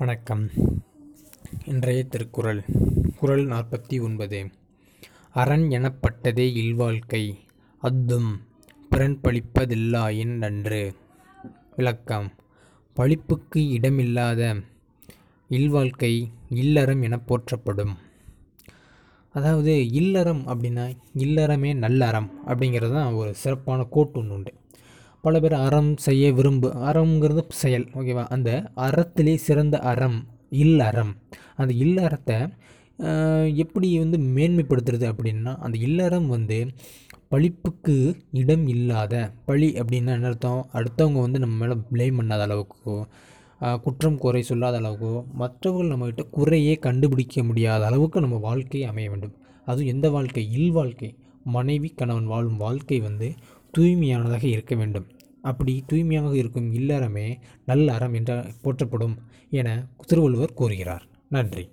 வணக்கம். இன்றைய திருக்குறள் குறள் நாற்பத்தி ஒன்பது. அரண் எனப்பட்டதே இல்வாழ்க்கை அத்தும் பிறன் பழிப்பதில்லாயின் நன்று விளக்கம் பழிப்புக்கு இடமில்லாத இல்வாழ்க்கை இல்லறம் என போற்றப்படும். அதாவது இல்லறம் அப்படின்னா இல்லறமே நல்லறம் அப்படிங்கிறது தான் ஒரு சிறப்பான கோட்டு ஒன்று உண்டு. பல பேர் அறம் செய்ய விரும்பு அறம்ங்கிறது செயல் ஓகேவா? அந்த அறத்திலே சிறந்த அறம் இல் அறம். அந்த இல்லறத்தை எப்படி வந்து மேன்மைப்படுத்துறது அப்படின்னா அந்த இல்லறம் வந்து பழிப்புக்கு இடம் இல்லாத பழி அப்படின்னா என்ன அர்த்தம்? அடுத்தவங்க வந்து நம்ம மேலே ப்ளேம் பண்ணாத அளவுக்கோ குற்றம் குறை சொல்லாத அளவுக்கோ மற்றவர்கள் நம்மக்கிட்ட குறையே கண்டுபிடிக்க முடியாத அளவுக்கு நம்ம வாழ்க்கை அமைய வேண்டும். அதுவும் எந்த வாழ்க்கை? இல் வாழ்க்கை. மனைவி கணவன் வாழும் வாழ்க்கை வந்து தூய்மையானதாக இருக்க வேண்டும். அப்படி தூய்மையாக இருக்கும் இல்லறமே நல்ல அறம் என்ற போற்றப்படும் என திருவள்ளுவர் கூறுகிறார். நன்றி.